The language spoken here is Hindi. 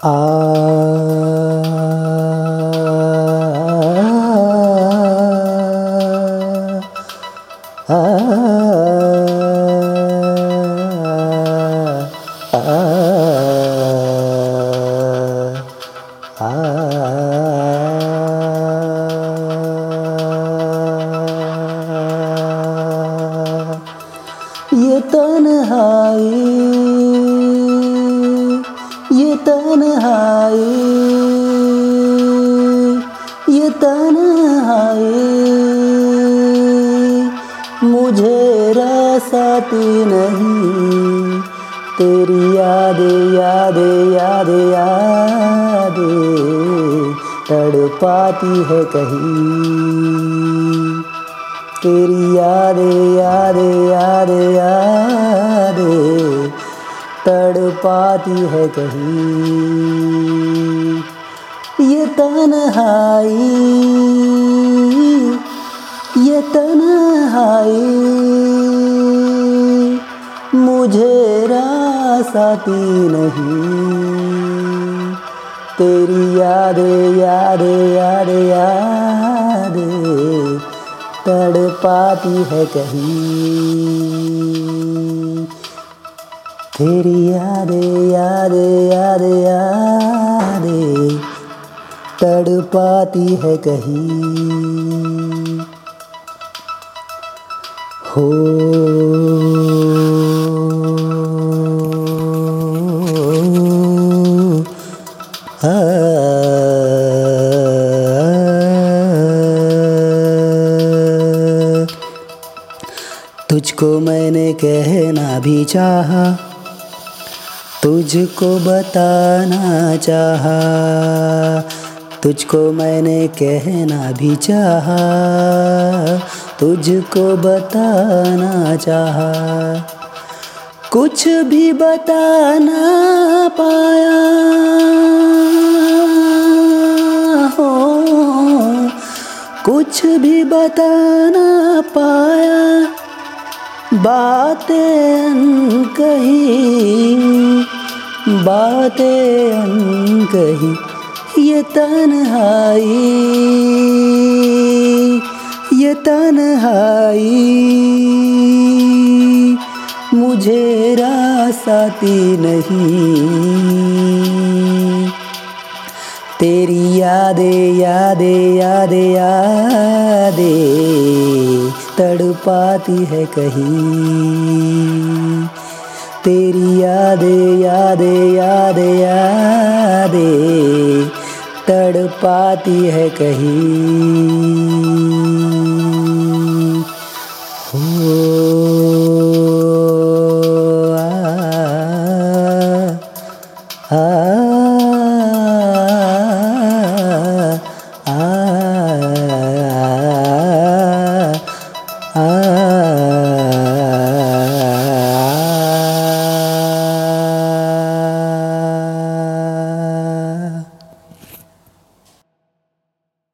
ये तन्हाई तन्हाई, ये तन्हाई। मुझे रासाती नहीं, तेरी याद याद याद याद तड़पाती है कहीं। तेरी याद याद याद याद तड़पाती है कहीं। ये तन्हाई ये तन्हाई मुझे रासाती नहीं। तेरी याद याद याद याद तड़पाती है कहीं। तेरी याद याद याद याद तड़पाती है कहीं। हो। तुझको मैंने कहना भी चाहा तुझको बताना चाहा, तुझको मैंने कहना भी चाहा, तुझको बताना चाहा। कुछ भी बताना पाया हो, कुछ भी बताना पाया, बातें कही बातें कही, ये तन्हाई ये तन्हाई। मुझे रासाती नहीं। तेरी यादे यादे यादे यादे तड़पाती है कहीं। तेरी याद याद याद याद तड़ तड़पाती है कहीं हो Ah.